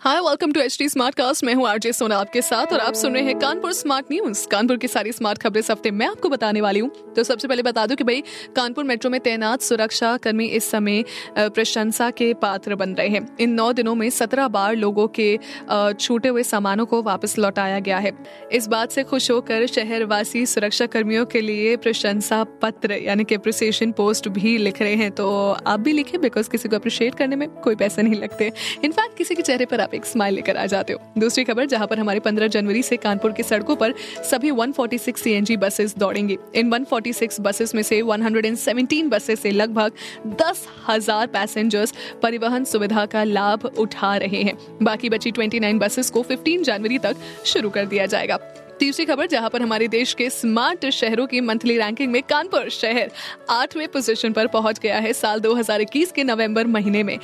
hi welcome to H D smart cast मैं हूँ RJ सोना आपके साथ और आप सुन रहे हैं कानपुर स्मार्ट न्यूज़ कानपुर की सारी स्मार्ट खबरें इस हफ़्ते मैं आपको बताने वाली हूँ। तो सबसे पहले बता दूँ कि भाई, कानपुर मेट्रो में तैनात सुरक्षा कर्मी इस समय प्रशंसा के पात्र बन रहे हैं। इन नौ दिनों में सत्रह बार लोगों के छूटे हुए सामानों को वापस लौटाया गया है। इस बात से खुश होकर शहरवासी सुरक्षा कर्मियों के लिए प्रशंसा पत्र, यानी कि अप्रिसिएशन पोस्ट भी लिख रहे हैं। तो आप भी लिखें बिकॉज़ किसी को अप्रिशिएट करने में कोई पैसे नहीं लगते। इनफैक्ट किसी के चेहरे पर आप एक स्माइल लेकर आ जाते हो। दूसरी खबर, जहाँ पर हमारे 15 जनवरी से कानपुर की सड़कों पर सभी 146 सीएनजी बसेस दौड़ेंगी। इन 146 बसेस में से 117 बसेस से लगभग दस हज़ार पैसेंजर्स परिवहन सुविधा का लाभ उठा रहे हैं। बाकी बची 29 बसेस को 15 जनवरी तक शुरू कर दिया जाएगा। तीसरी खबर, जहाँ पर हमारे देश के स्मार्ट शहरों की मंथली रैंकिंग में कानपुर शहर आठवें पोजीशन पर पहुँच गया है साल 2021 के नवंबर महीने में।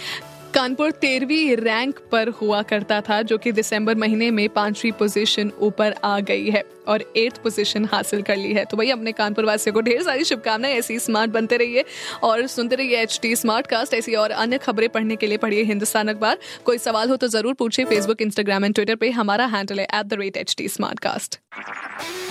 कानपुर तेरहवीं रैंक पर हुआ करता था, जो कि दिसंबर महीने में पांचवी पोजीशन ऊपर आ गई है और एट्थ पोजीशन हासिल कर ली है। तो भाई अपने कानपुर वासियों को ढेर सारी शुभकामनाएँ, ऐसी स्मार्ट बनते रहिए और सुनते रहिए एच टी स्मार्ट कास्ट ऐसी और अन्य खबरें पढ़ने के लिए पढ़िए हिंदुस्तान अखबार। कोई सवाल हो तो ज़रूर पूछिए फेसबुक इंस्टाग्राम एंड ट्विटर पर हमारा हैंडल है at the rate H T smart cast